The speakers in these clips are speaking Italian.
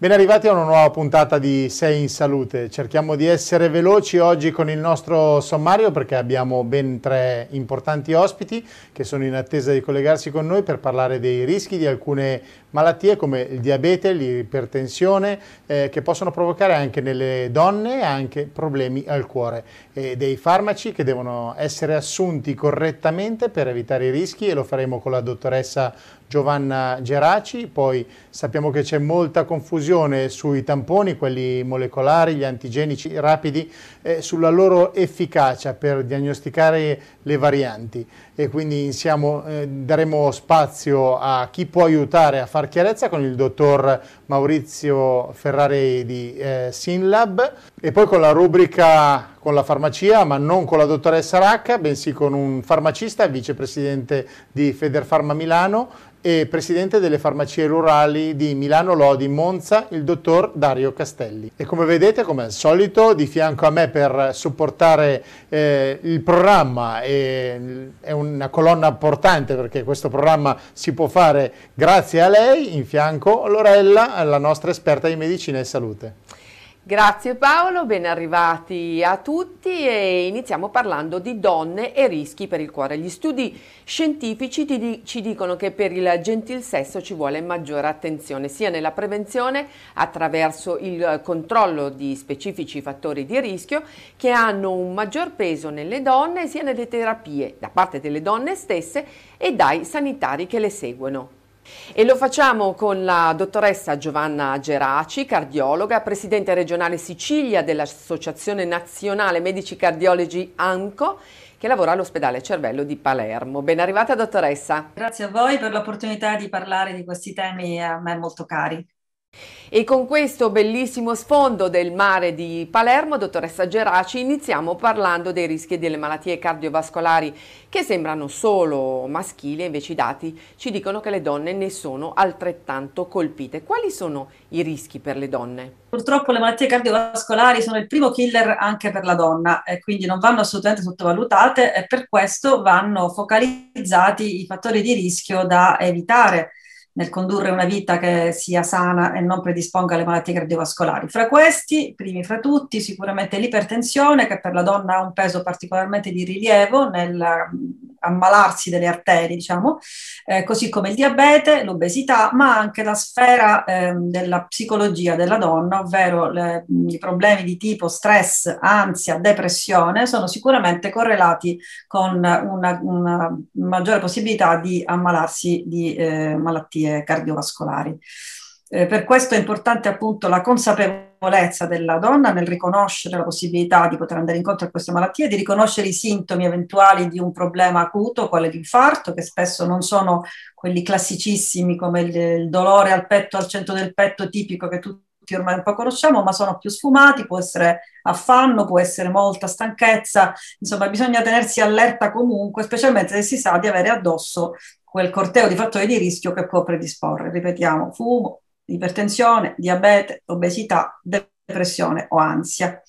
Ben arrivati a una nuova puntata di Sei in Salute. Cerchiamo di essere veloci oggi con il nostro sommario perché abbiamo ben tre importanti ospiti che sono in attesa di collegarsi con noi per parlare dei rischi di alcune malattie come il diabete, l'ipertensione eh, che possono provocare anche nelle donne anche problemi al cuore e dei farmaci che devono essere assunti correttamente per evitare i rischi e lo faremo con la dottoressa Giovanna Geraci, poi sappiamo che c'è molta confusione sui tamponi, quelli molecolari, gli antigenici rapidi, eh, sulla loro efficacia per diagnosticare le varianti. E quindi insiamo, eh, daremo spazio a chi può aiutare a far chiarezza con il dottor Maurizio Ferrari di eh, Sinlab e poi con la rubrica con la farmacia, ma non con la dottoressa Racca, bensì con un farmacista, vicepresidente di Federfarma Milano, e presidente delle farmacie rurali di Milano Lodi Monza, il dottor Dario Castelli. E come vedete, come al solito, di fianco a me per supportare eh, il programma, e, è una colonna portante perché questo programma si può fare grazie a lei, in fianco Lorella, la nostra esperta di medicina e salute. Grazie Paolo, ben arrivati a tutti e iniziamo parlando di donne e rischi per il cuore. Gli studi scientifici ci dicono che per il gentil sesso ci vuole maggiore attenzione sia nella prevenzione attraverso il controllo di specifici fattori di rischio che hanno un maggior peso nelle donne sia nelle terapie da parte delle donne stesse e dai sanitari che le seguono. E lo facciamo con la dottoressa Giovanna Geraci, cardiologa, presidente regionale Sicilia dell'Associazione Nazionale Medici Cardiologi ANCO, che lavora all'ospedale Cervello di Palermo. Ben arrivata dottoressa. Grazie a voi per l'opportunità di parlare di questi temi a me molto cari. E con questo bellissimo sfondo del mare di Palermo, dottoressa Geraci, iniziamo parlando dei rischi delle malattie cardiovascolari che sembrano solo maschili, invece i dati ci dicono che le donne ne sono altrettanto colpite. Quali sono i rischi per le donne? Purtroppo le malattie cardiovascolari sono il primo killer anche per la donna e quindi non vanno assolutamente sottovalutate e per questo vanno focalizzati i fattori di rischio da evitare nel condurre una vita che sia sana e non predisponga alle malattie cardiovascolari. Fra questi, primi fra tutti, sicuramente l'ipertensione, che per la donna ha un peso particolarmente di rilievo nel ammalarsi delle arterie, diciamo, eh, così come il diabete, l'obesità, ma anche la sfera eh, della psicologia della donna, ovvero le, i problemi di tipo stress, ansia, depressione, sono sicuramente correlati con una, una maggiore possibilità di ammalarsi di eh, malattie cardiovascolari. Eh, per questo è importante appunto la consapevolezza della donna nel riconoscere la possibilità di poter andare incontro a queste malattie, di riconoscere i sintomi eventuali di un problema acuto, quale l'infarto, che spesso non sono quelli classicissimi come il, il dolore al petto, al centro del petto tipico che tutti ormai un po' conosciamo, ma sono più sfumati, può essere affanno, può essere molta stanchezza, insomma bisogna tenersi allerta comunque, specialmente se si sa di avere addosso quel corteo di fattori di rischio che può predisporre, ripetiamo, fumo, ipertensione, diabete, obesità, depressione o ansia.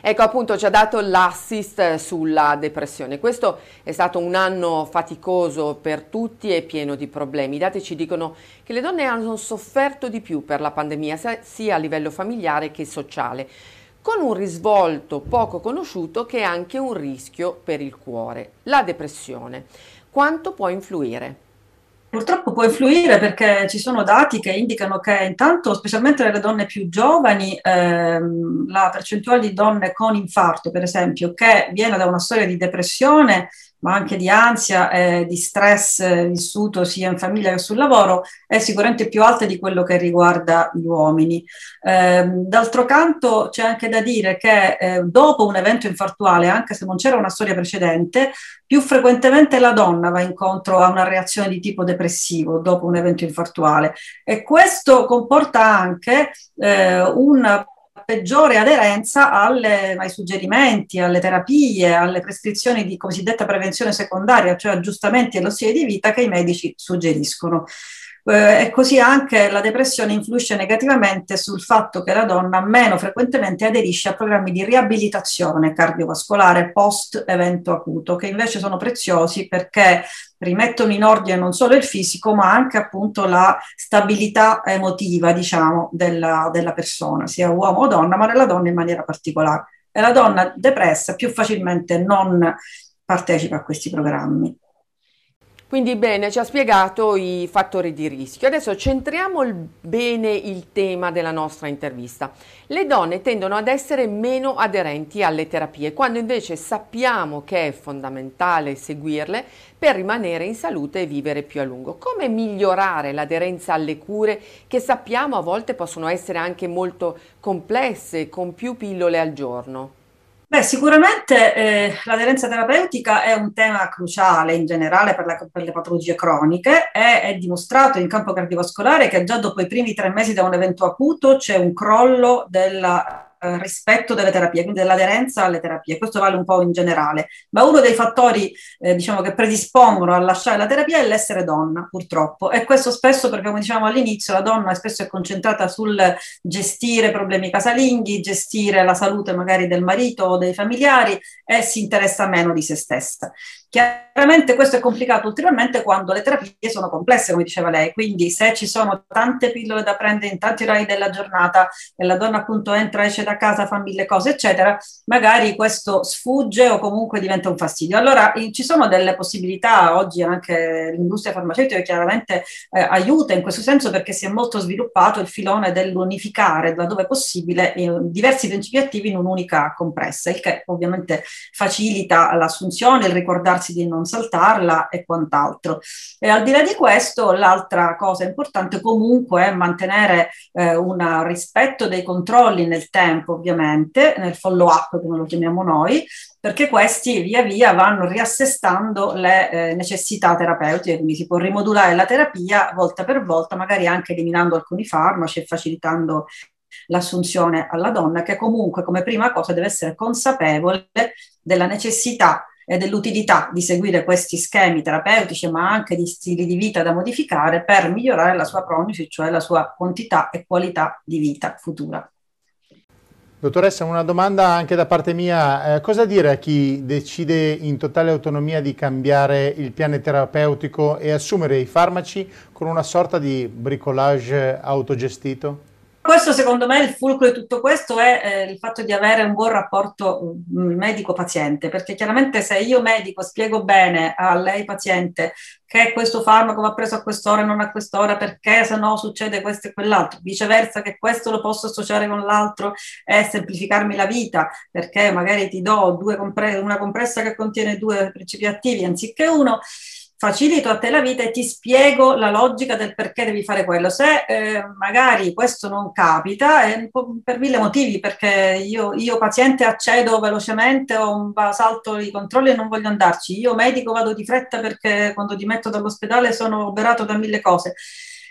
Ecco appunto ci ha dato l'assist sulla depressione. Questo è stato un anno faticoso per tutti e pieno di problemi. I dati ci dicono che le donne hanno sofferto di più per la pandemia sia a livello familiare che sociale, con un risvolto poco conosciuto che è anche un rischio per il cuore, la depressione. Quanto può influire? Purtroppo può influire perché ci sono dati che indicano che intanto, specialmente nelle donne più giovani, ehm, la percentuale di donne con infarto, per esempio, che viene da una storia di depressione, ma anche di ansia e di stress vissuto sia in famiglia che sul lavoro, è sicuramente più alta di quello che riguarda gli uomini. Eh, d'altro canto c'è anche da dire che eh, dopo un evento infartuale, anche se non c'era una storia precedente, più frequentemente la donna va incontro a una reazione di tipo depressivo dopo un evento infartuale e questo comporta anche eh, un peggiore aderenza alle, ai suggerimenti, alle terapie, alle prescrizioni di cosiddetta prevenzione secondaria, cioè aggiustamenti allo stile di vita che i medici suggeriscono. Eh, e così anche la depressione influisce negativamente sul fatto che la donna meno frequentemente aderisce a programmi di riabilitazione cardiovascolare post evento acuto, che invece sono preziosi perché rimettono in ordine non solo il fisico, ma anche appunto la stabilità emotiva, diciamo, della, della persona, sia uomo o donna, ma nella donna in maniera particolare. E la donna depressa più facilmente non partecipa a questi programmi. Quindi bene, ci ha spiegato i fattori di rischio. Adesso centriamo il, bene il tema della nostra intervista. Le donne tendono ad essere meno aderenti alle terapie, quando invece sappiamo che è fondamentale seguirle per rimanere in salute e vivere più a lungo. Come migliorare l'aderenza alle cure che sappiamo a volte possono essere anche molto complesse, con più pillole al giorno? Beh, sicuramente eh, l'aderenza terapeutica è un tema cruciale in generale per, la, per le patologie croniche. E è dimostrato in campo cardiovascolare che già dopo i primi tre mesi da un evento acuto c'è un crollo della eh, rispetto delle terapie, quindi dell'aderenza alle terapie. Questo vale un po' in generale. Ma uno dei fattori eh, diciamo, che predispongono a lasciare la terapia è l'essere donna, purtroppo. E questo spesso, perché come dicevamo all'inizio, la donna spesso è concentrata sul gestire problemi casalinghi, gestire la salute magari del marito o dei familiari e si interessa meno di se stessa. Chiaramente questo è complicato ulteriormente quando le terapie sono complesse, come diceva lei, quindi se ci sono tante pillole da prendere in tanti orari della giornata e la donna appunto entra, esce da casa, fa mille cose, eccetera, magari questo sfugge o comunque diventa un fastidio. Allora ci sono delle possibilità, oggi anche l'industria farmaceutica chiaramente eh, aiuta in questo senso perché si è molto sviluppato il filone dell'unificare, laddove possibile, eh, diversi principi attivi in un'unica compressa, il che ovviamente facilita l'assunzione, il ricordarsi assicurarsi di non saltarla e quant'altro. E al di là di questo, l'altra cosa importante comunque è mantenere eh, un rispetto dei controlli nel tempo, ovviamente, nel follow up, come lo chiamiamo noi, perché questi via via vanno riassestando le eh, necessità terapeutiche, quindi si può rimodulare la terapia volta per volta, magari anche eliminando alcuni farmaci e facilitando l'assunzione alla donna, che comunque come prima cosa deve essere consapevole della necessità e dell'utilità di seguire questi schemi terapeutici, ma anche di stili di vita da modificare per migliorare la sua prognosi, cioè la sua quantità e qualità di vita futura. Dottoressa, una domanda anche da parte mia. Eh, cosa dire a chi decide in totale autonomia di cambiare il piano terapeutico e assumere i farmaci con una sorta di bricolage autogestito? Questo secondo me il fulcro di tutto questo è eh, il fatto di avere un buon rapporto mm, medico-paziente, perché chiaramente se io medico spiego bene a lei paziente che questo farmaco va preso a quest'ora e non a quest'ora perché se no succede questo e quell'altro, viceversa che questo lo posso associare con l'altro e semplificarmi la vita perché magari ti do compre- una compressa che contiene due principi attivi anziché uno, facilito a te la vita e ti spiego la logica del perché devi fare quello. Se eh, magari questo non capita, è per mille motivi, perché io, io paziente accedo velocemente o salto i controlli e non voglio andarci. Io medico vado di fretta perché quando ti metto dall'ospedale sono operato da mille cose.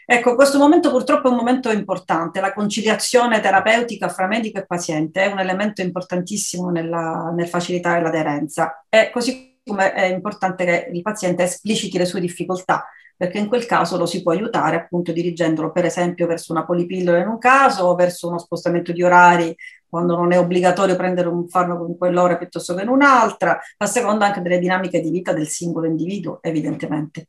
Ecco, questo momento purtroppo è un momento importante, la conciliazione terapeutica fra medico e paziente è un elemento importantissimo nella, nel facilitare l'aderenza. E così come è importante che il paziente espliciti le sue difficoltà, perché in quel caso lo si può aiutare appunto dirigendolo per esempio verso una polipillola in un caso o verso uno spostamento di orari quando non è obbligatorio prendere un farmaco in quell'ora piuttosto che in un'altra, a seconda anche delle dinamiche di vita del singolo individuo, evidentemente.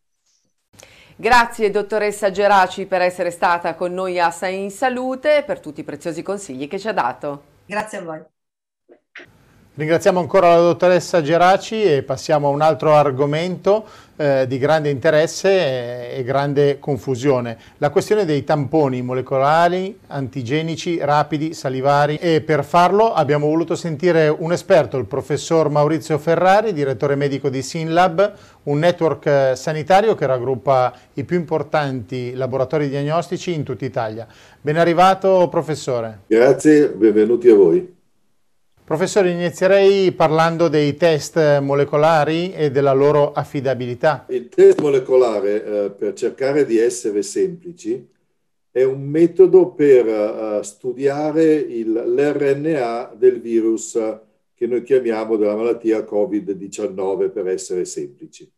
Grazie dottoressa Geraci per essere stata con noi a Sei in Salute e per tutti i preziosi consigli che ci ha dato. Grazie a voi. Ringraziamo ancora la dottoressa Geraci e passiamo a un altro argomento eh, di grande interesse e, e grande confusione, la questione dei tamponi molecolari, antigenici, rapidi, salivari e per farlo abbiamo voluto sentire un esperto, il professor Maurizio Ferrari, direttore medico di SINLAB, un network eh, sanitario che raggruppa i più importanti laboratori diagnostici in tutta Italia. Ben arrivato professore. Grazie, benvenuti a voi. Professore, inizierei parlando dei test molecolari e della loro affidabilità. Il test molecolare, eh, per cercare di essere semplici, è un metodo per uh, studiare l'RNA del virus che noi chiamiamo della malattia Covid-19 per essere semplici.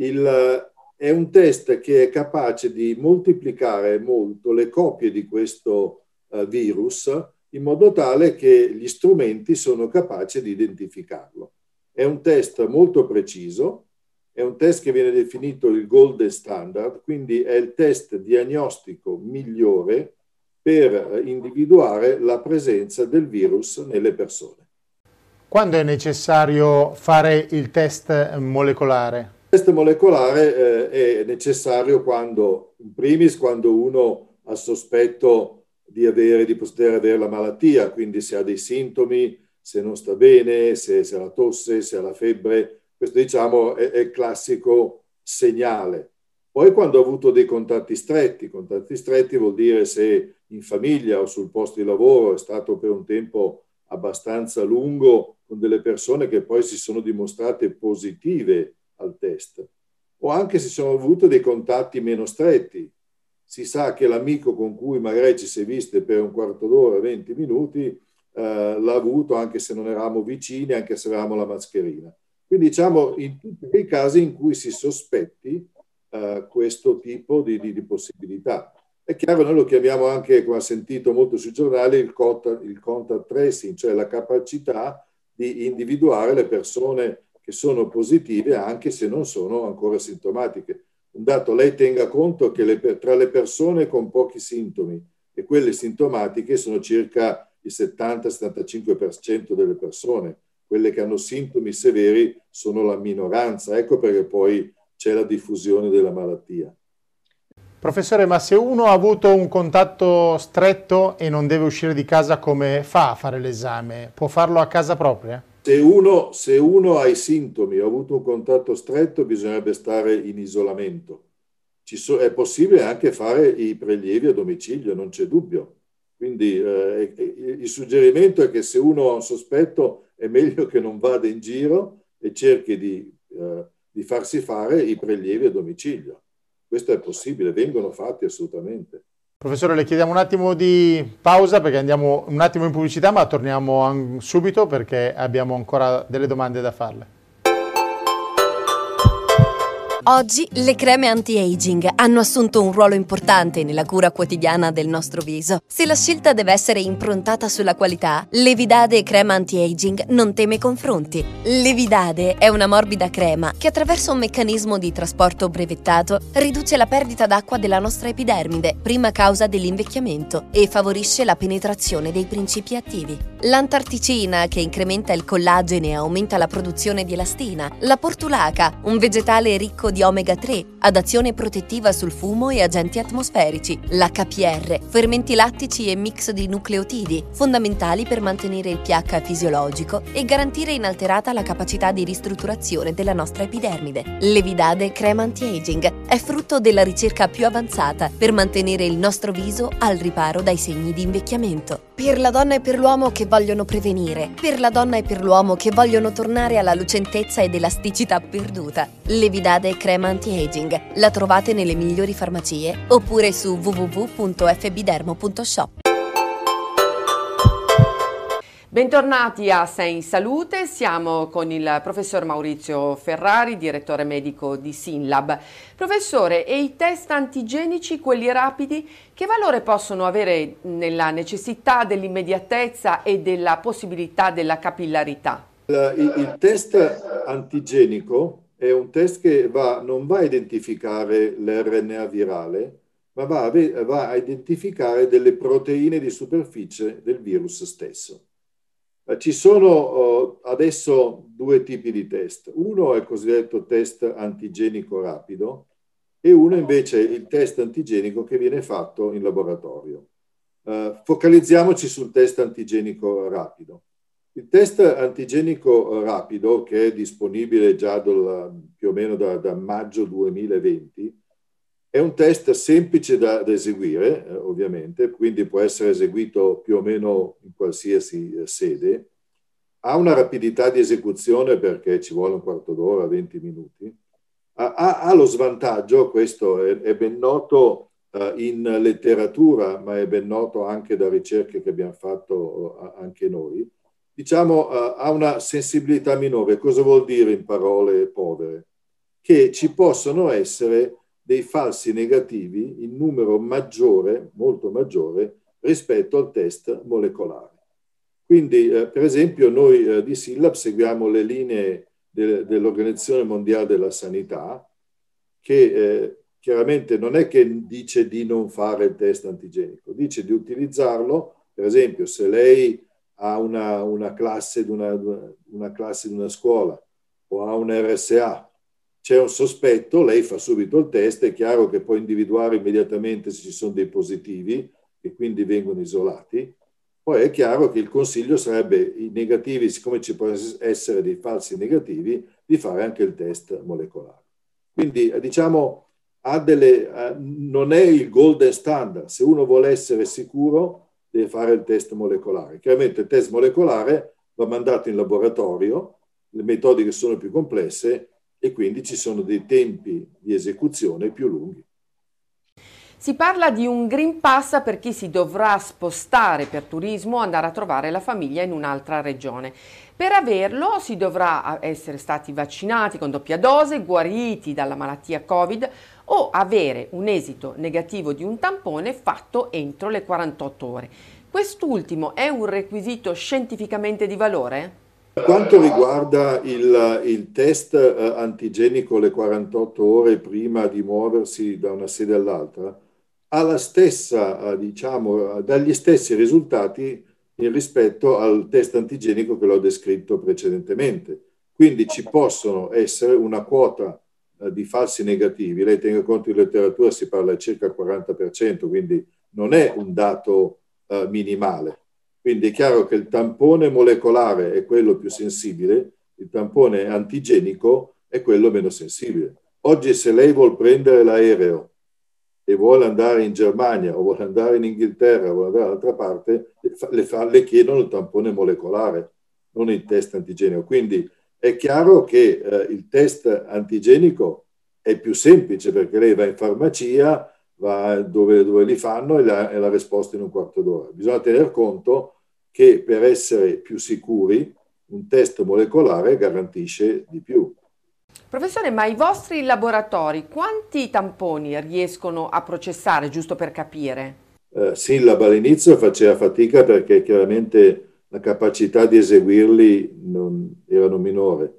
Il, è un test che è capace di moltiplicare molto le copie di questo uh, virus in modo tale che gli strumenti sono capaci di identificarlo. È un test molto preciso, è un test che viene definito il gold standard, quindi è il test diagnostico migliore per individuare la presenza del virus nelle persone. Quando è necessario fare il test molecolare? Il test molecolare eh, è necessario quando, in primis, quando uno ha sospetto di, avere, di poter avere la malattia, quindi se ha dei sintomi, se non sta bene, se, se ha la tosse, se ha la febbre, questo diciamo è, è classico segnale. Poi quando ha avuto dei contatti stretti, contatti stretti vuol dire se in famiglia o sul posto di lavoro è stato per un tempo abbastanza lungo con delle persone che poi si sono dimostrate positive al test, o anche se sono avuto dei contatti meno stretti. Si sa che l'amico con cui magari ci si è viste per un quarto d'ora, 20 minuti, eh, l'ha avuto anche se non eravamo vicini, anche se avevamo la mascherina. Quindi diciamo in tutti quei casi in cui si sospetti uh, questo tipo di, di, di, possibilità. È chiaro, noi lo chiamiamo anche, come ha sentito molto sui giornali, il contact, il contact tracing, cioè la capacità di individuare le persone che sono positive anche se non sono ancora sintomatiche. Un dato, lei tenga conto che le, tra le persone con pochi sintomi e quelle sintomatiche sono circa il 70-75% delle persone quelle che hanno sintomi severi sono la minoranza, ecco perché poi c'è la diffusione della malattia. Professore, ma se uno ha avuto un contatto stretto e non deve uscire di casa, come fa a fare l'esame? Può farlo a casa propria? Se uno, se uno ha i sintomi, ha avuto un contatto stretto, bisognerebbe stare in isolamento. So, è possibile anche fare i prelievi a domicilio, non c'è dubbio. Quindi eh, il suggerimento è che se uno ha un sospetto è meglio che non vada in giro e cerchi di, eh, di farsi fare i prelievi a domicilio. Questo è possibile, vengono fatti assolutamente. Professore, le chiediamo un attimo di pausa perché andiamo un attimo in pubblicità, ma torniamo subito perché abbiamo ancora delle domande da farle. Oggi le creme anti-aging hanno assunto un ruolo importante nella cura quotidiana del nostro viso. Se la scelta deve essere improntata sulla qualità, Levidade Crema Anti-Aging non teme confronti. Levidade è una morbida crema che attraverso un meccanismo di trasporto brevettato riduce la perdita d'acqua della nostra epidermide, prima causa dell'invecchiamento, e favorisce la penetrazione dei principi attivi. L'antarticina, che incrementa il collagene e aumenta la produzione di elastina. La portulaca, un vegetale ricco di omega 3, ad azione protettiva sul fumo e agenti atmosferici, l'HPR, fermenti lattici e mix di nucleotidi, fondamentali per mantenere il pH fisiologico e garantire inalterata la capacità di ristrutturazione della nostra epidermide. Levidade Crema Anti-Aging è frutto della ricerca più avanzata per mantenere il nostro viso al riparo dai segni di invecchiamento. Per la donna e per l'uomo che vogliono prevenire, per la donna e per l'uomo che vogliono tornare alla lucentezza ed elasticità perduta. Levidade Crema Anti-Aging la trovate nelle migliori farmacie oppure su www.fbidermo.shop. Bentornati a Sei in Salute, siamo con il professor Maurizio Ferrari, direttore medico di Sinlab. Professore, e i test antigenici, quelli rapidi, che valore possono avere nella necessità dell'immediatezza e della possibilità della capillarità? Il, il test antigenico è un test che va, non va a identificare l'RNA virale, ma va a, va a identificare delle proteine di superficie del virus stesso. Eh, ci sono uh, adesso due tipi di test. Uno è il cosiddetto test antigenico rapido e uno invece è il test antigenico che viene fatto in laboratorio. Uh, focalizziamoci sul test antigenico rapido. Il test antigenico rapido, che è disponibile già dal, più o meno da, da maggio 2020, è un test semplice da, da eseguire, eh, ovviamente, quindi può essere eseguito più o meno in qualsiasi eh, sede. Ha una rapidità di esecuzione perché ci vuole un quarto d'ora, 20 minuti. Ha, ha, ha lo svantaggio, questo è, è ben noto eh, in letteratura, ma è ben noto anche da ricerche che abbiamo fatto eh, anche noi, diciamo, eh, ha una sensibilità minore. Cosa vuol dire in parole povere? Che ci possono essere dei falsi negativi in numero maggiore, molto maggiore, rispetto al test molecolare. Quindi, eh, per esempio, noi eh, di Sillab seguiamo le linee de- dell'Organizzazione Mondiale della Sanità, che eh, chiaramente non è che dice di non fare il test antigenico, dice di utilizzarlo, per esempio, se lei ha una, una classe, di una, una classe di una scuola o ha un RSA, c'è un sospetto, lei fa subito il test, è chiaro che può individuare immediatamente se ci sono dei positivi e quindi vengono isolati. Poi è chiaro che il consiglio sarebbe i negativi, siccome ci possono essere dei falsi negativi, di fare anche il test molecolare. Quindi diciamo, delle, non è il golden standard. Se uno vuole essere sicuro, deve fare il test molecolare. Chiaramente il test molecolare va mandato in laboratorio, le metodiche sono più complesse e quindi ci sono dei tempi di esecuzione più lunghi. Si parla di un Green Pass per chi si dovrà spostare per turismo o andare a trovare la famiglia in un'altra regione. Per averlo si dovrà essere stati vaccinati con doppia dose, guariti dalla malattia Covid o avere un esito negativo di un tampone fatto entro le 48 ore. Quest'ultimo è un requisito scientificamente di valore? Per quanto riguarda il, il test eh, antigenico le 48 ore prima di muoversi da una sede all'altra, ha stessa, eh, diciamo, dagli stessi risultati rispetto al test antigenico che l'ho descritto precedentemente. Quindi ci possono essere una quota eh, di falsi negativi. Lei tenga conto in letteratura si parla di circa il 40%, quindi non è un dato minimale. Quindi è chiaro che il tampone molecolare è quello più sensibile, il tampone antigenico è quello meno sensibile. Oggi se lei vuole prendere l'aereo e vuole andare in Germania o vuole andare in Inghilterra o vuole andare dall'altra parte, le, fa, le chiedono il tampone molecolare, non il test antigenico. Quindi è chiaro che eh, il test antigenico è più semplice perché lei va in farmacia, va dove, dove li fanno e la, e la risposta in un quarto d'ora. Bisogna tener conto che per essere più sicuri un test molecolare garantisce di più. Professore, ma i vostri laboratori quanti tamponi riescono a processare, giusto per capire? Eh, Sillab all'inizio faceva fatica perché chiaramente la capacità di eseguirli non, erano minore.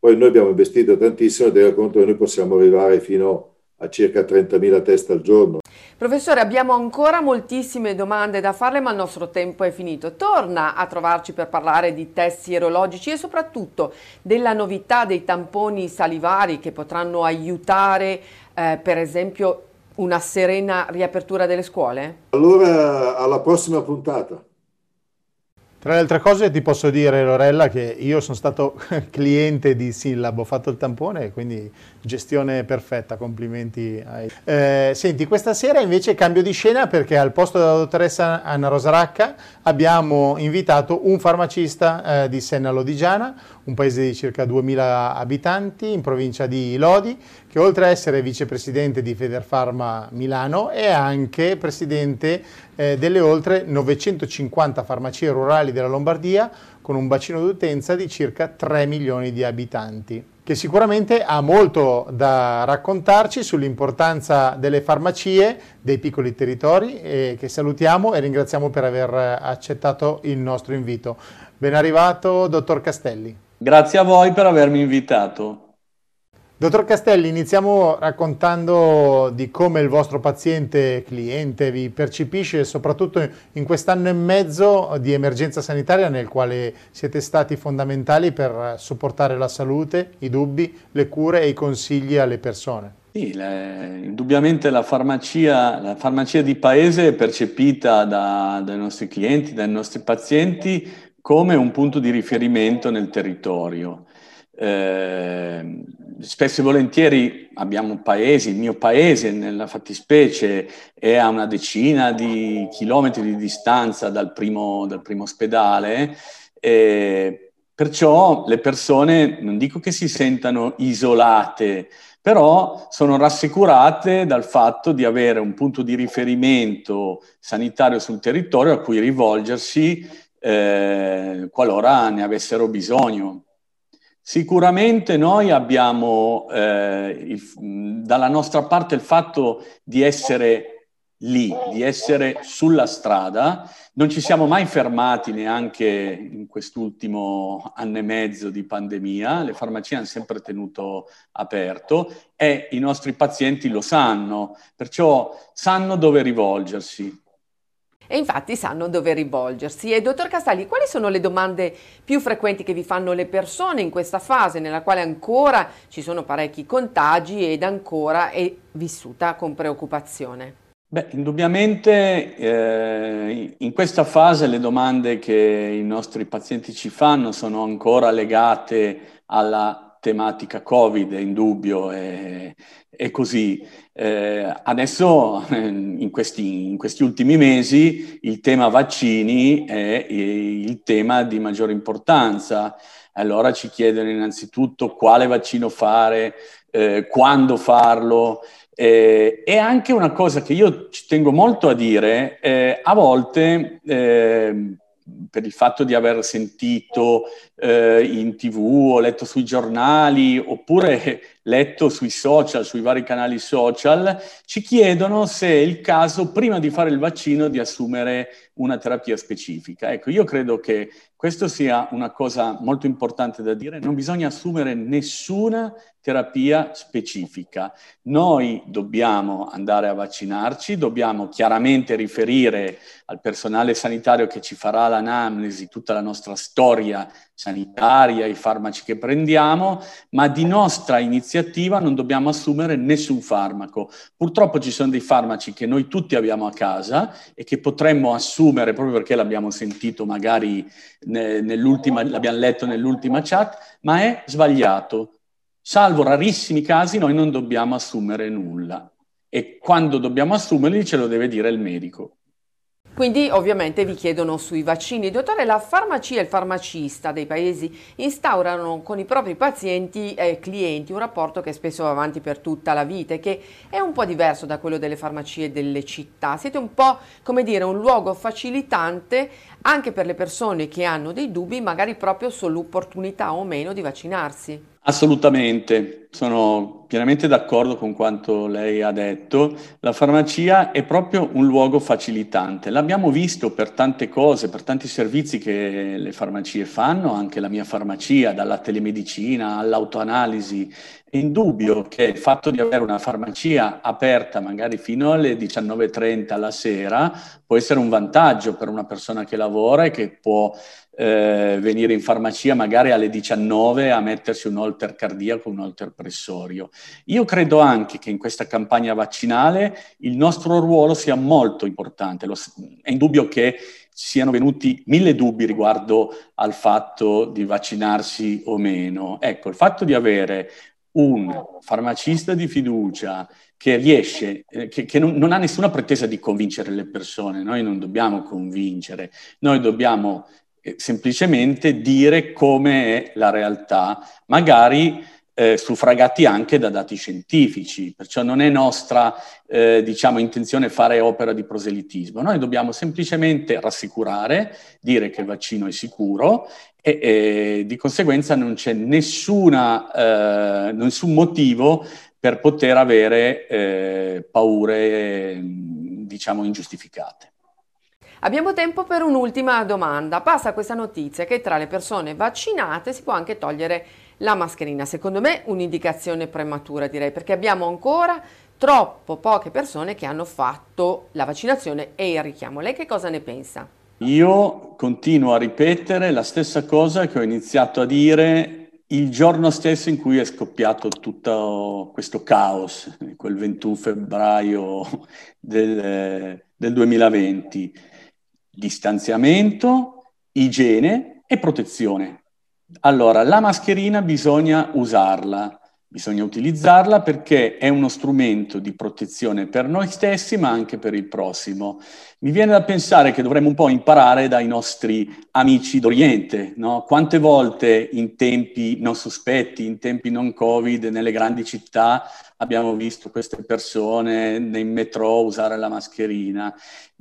Poi noi abbiamo investito tantissimo e tenere conto che noi possiamo arrivare fino a circa 30.000 test al giorno. Professore, abbiamo ancora moltissime domande da farle, ma il nostro tempo è finito. Torna a trovarci per parlare di test sierologici e soprattutto della novità dei tamponi salivari che potranno aiutare, eh, per esempio, una serena riapertura delle scuole? Allora, alla prossima puntata. Tra le altre cose ti posso dire, Lorella, che io sono stato cliente di Sillab, ho fatto il tampone, quindi gestione perfetta, complimenti. Ai... Eh, senti, questa sera invece cambio di scena perché al posto della dottoressa Anna Rosaracca abbiamo invitato un farmacista eh, di Senna Lodigiana, un paese di circa 2000 abitanti in provincia di Lodi, che oltre a essere vicepresidente di Federfarma Milano è anche presidente eh, delle oltre 950 farmacie rurali della Lombardia con un bacino d'utenza di circa 3 milioni di abitanti che sicuramente ha molto da raccontarci sull'importanza delle farmacie dei piccoli territori e che salutiamo e ringraziamo per aver accettato il nostro invito. Ben arrivato, dottor Castelli. Grazie a voi per avermi invitato. Dottor Castelli, iniziamo raccontando di come il vostro paziente cliente vi percepisce, soprattutto in quest'anno e mezzo di emergenza sanitaria nel quale siete stati fondamentali per supportare la salute, i dubbi, le cure e i consigli alle persone. Sì, le, indubbiamente la farmacia, la farmacia, di paese è percepita da, dai nostri clienti, dai nostri pazienti come un punto di riferimento nel territorio. Eh, spesso e volentieri abbiamo paesi, il mio paese nella fattispecie è a una decina di chilometri di distanza dal primo, dal primo ospedale, perciò le persone, non dico che si sentano isolate, però sono rassicurate dal fatto di avere un punto di riferimento sanitario sul territorio a cui rivolgersi eh, qualora ne avessero bisogno. Sicuramente noi abbiamo eh, il, dalla nostra parte il fatto di essere lì, di essere sulla strada. Non ci siamo mai fermati neanche in quest'ultimo anno e mezzo di pandemia, le farmacie hanno sempre tenuto aperto e i nostri pazienti lo sanno, perciò sanno dove rivolgersi. E infatti sanno dove rivolgersi. E dottor Castaldi, quali sono le domande più frequenti che vi fanno le persone in questa fase nella quale ancora ci sono parecchi contagi ed ancora è vissuta con preoccupazione? Beh, indubbiamente eh, in questa fase le domande che i nostri pazienti ci fanno sono ancora legate alla tematica Covid, è indubbio, è, è così. Eh, adesso in questi, in questi, ultimi mesi il tema vaccini è il tema di maggiore importanza. Allora ci chiedono innanzitutto quale vaccino fare, eh, quando farlo. Eh, e anche una cosa che io ci tengo molto a dire, eh, a volte eh, per il fatto di aver sentito eh, in tv o letto sui giornali oppure letto sui social, sui vari canali social, ci chiedono se è il caso, prima di fare il vaccino, di assumere una terapia specifica. Ecco, io credo che questo sia una cosa molto importante da dire, non bisogna assumere nessuna terapia specifica. Noi dobbiamo andare a vaccinarci, dobbiamo chiaramente riferire al personale sanitario che ci farà l'anamnesi, tutta la nostra storia sanitaria, i farmaci che prendiamo, ma di nostra iniziativa non dobbiamo assumere nessun farmaco. Purtroppo ci sono dei farmaci che noi tutti abbiamo a casa e che potremmo assumere proprio perché l'abbiamo sentito magari nell'ultima, l'abbiamo letto nell'ultima chat, ma è sbagliato. Salvo rarissimi casi noi non dobbiamo assumere nulla e quando dobbiamo assumerli ce lo deve dire il medico. Quindi ovviamente vi chiedono sui vaccini. Dottore, la farmacia e il farmacista dei paesi instaurano con i propri pazienti e clienti un rapporto che spesso va avanti per tutta la vita e che è un po' diverso da quello delle farmacie delle città. Siete un po' come dire un luogo facilitante anche per le persone che hanno dei dubbi magari proprio sull'opportunità o meno di vaccinarsi. Assolutamente, sono pienamente d'accordo con quanto lei ha detto. La farmacia è proprio un luogo facilitante. L'abbiamo visto per tante cose, per tanti servizi che le farmacie fanno, anche la mia farmacia, dalla telemedicina all'autoanalisi. È indubbio che il fatto di avere una farmacia aperta magari fino alle 19.30 la sera può essere un vantaggio per una persona che lavora e che può eh, venire in farmacia magari alle 19 a mettersi un holter cardiaco, un holter pressorio. Io credo anche che in questa campagna vaccinale il nostro ruolo sia molto importante. Lo, è indubbio che siano venuti mille dubbi riguardo al fatto di vaccinarsi o meno. Ecco, il fatto di avere un farmacista di fiducia che riesce, eh, che, che non, non, ha nessuna pretesa di convincere le persone, noi non dobbiamo convincere, noi dobbiamo eh, semplicemente dire come è la realtà, magari eh, suffragati anche da dati scientifici, perciò non è nostra eh, diciamo, intenzione fare opera di proselitismo, noi dobbiamo semplicemente rassicurare, dire che il vaccino è sicuro e, e di conseguenza non c'è nessuna, eh, nessun motivo per poter avere eh, paure diciamo ingiustificate. Abbiamo tempo per un'ultima domanda. Passa questa notizia che tra le persone vaccinate si può anche togliere la mascherina. Secondo me un'indicazione prematura direi perché abbiamo ancora troppo poche persone che hanno fatto la vaccinazione e il richiamo. Lei che cosa ne pensa? Io continuo a ripetere la stessa cosa che ho iniziato a dire il giorno stesso in cui è scoppiato tutto questo caos, quel 21 febbraio del, del 2020 distanziamento, igiene e protezione. Allora, la mascherina bisogna usarla, Bisogna utilizzarla perché è uno strumento di protezione per noi stessi, ma anche per il prossimo. Mi viene da pensare che dovremmo un po' imparare dai nostri amici d'Oriente, no? Quante volte in tempi non sospetti, in tempi non Covid, nelle grandi città abbiamo visto queste persone nei metro usare la mascherina.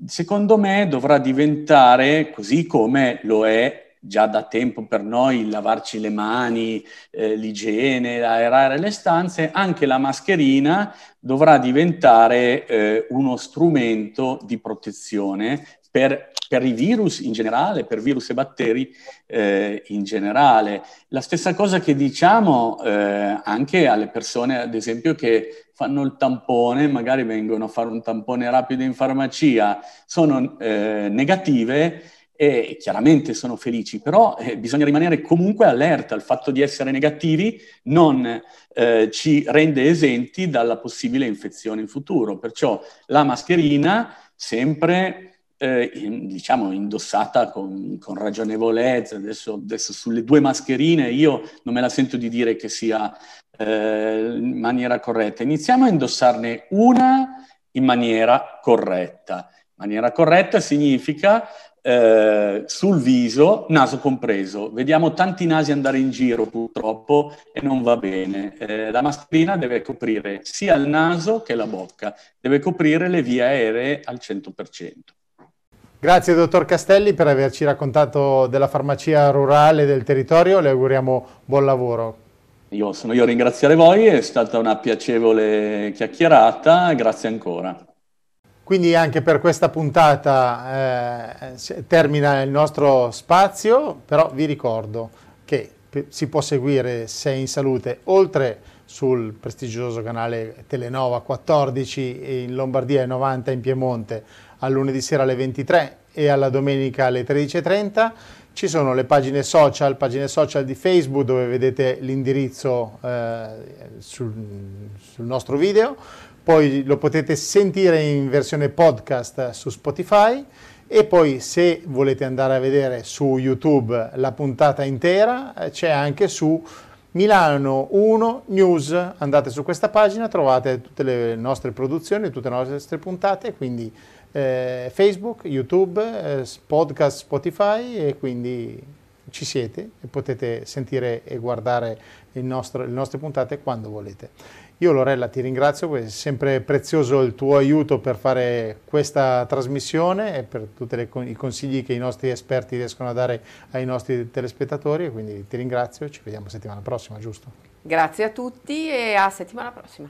Secondo me dovrà diventare, così come lo è già da tempo per noi lavarci le mani, eh, l'igiene, aerare le stanze, anche la mascherina dovrà diventare eh, uno strumento di protezione per, per, i virus in generale, per virus e batteri eh, in generale. La stessa cosa che diciamo eh, anche alle persone, ad esempio, che fanno il tampone, magari vengono a fare un tampone rapido in farmacia, sono eh, negative e chiaramente sono felici, però eh, bisogna rimanere comunque allerta. Il fatto di essere negativi non eh, ci rende esenti dalla possibile infezione in futuro. Perciò la mascherina sempre eh, in, diciamo indossata con, con ragionevolezza. Adesso, adesso, sulle due mascherine io non me la sento di dire che sia eh, in maniera corretta. Iniziamo a indossarne una in maniera corretta. Maniera corretta significa eh, sul viso, naso compreso. Vediamo tanti nasi andare in giro purtroppo e non va bene. Eh, la mascherina deve coprire sia il naso che la bocca, deve coprire le vie aeree al 100%. Grazie dottor Castelli per averci raccontato della farmacia rurale del territorio, le auguriamo buon lavoro. Io sono io a ringraziare voi, è stata una piacevole chiacchierata, grazie ancora. Quindi anche per questa puntata eh, termina il nostro spazio, però vi ricordo che si può seguire Sei in Salute oltre sul prestigioso canale Telenova 14 in Lombardia e 90 in Piemonte al lunedì sera alle 23 e alla domenica alle 13.30. Ci sono le pagine social, pagine social di Facebook dove vedete l'indirizzo eh, sul, sul nostro video poi lo potete sentire in versione podcast su Spotify e poi se volete andare a vedere su YouTube la puntata intera eh, c'è anche su Milano 1 News, andate su questa pagina, trovate tutte le nostre produzioni, tutte le nostre puntate, quindi eh, Facebook, YouTube, eh, podcast Spotify e quindi ci siete e potete sentire e guardare nostro, le nostre puntate quando volete. Io Lorella ti ringrazio, è sempre prezioso il tuo aiuto per fare questa trasmissione e per tutti i consigli che i nostri esperti riescono a dare ai nostri telespettatori, quindi ti ringrazio e ci vediamo settimana prossima, giusto? Grazie a tutti e a settimana prossima.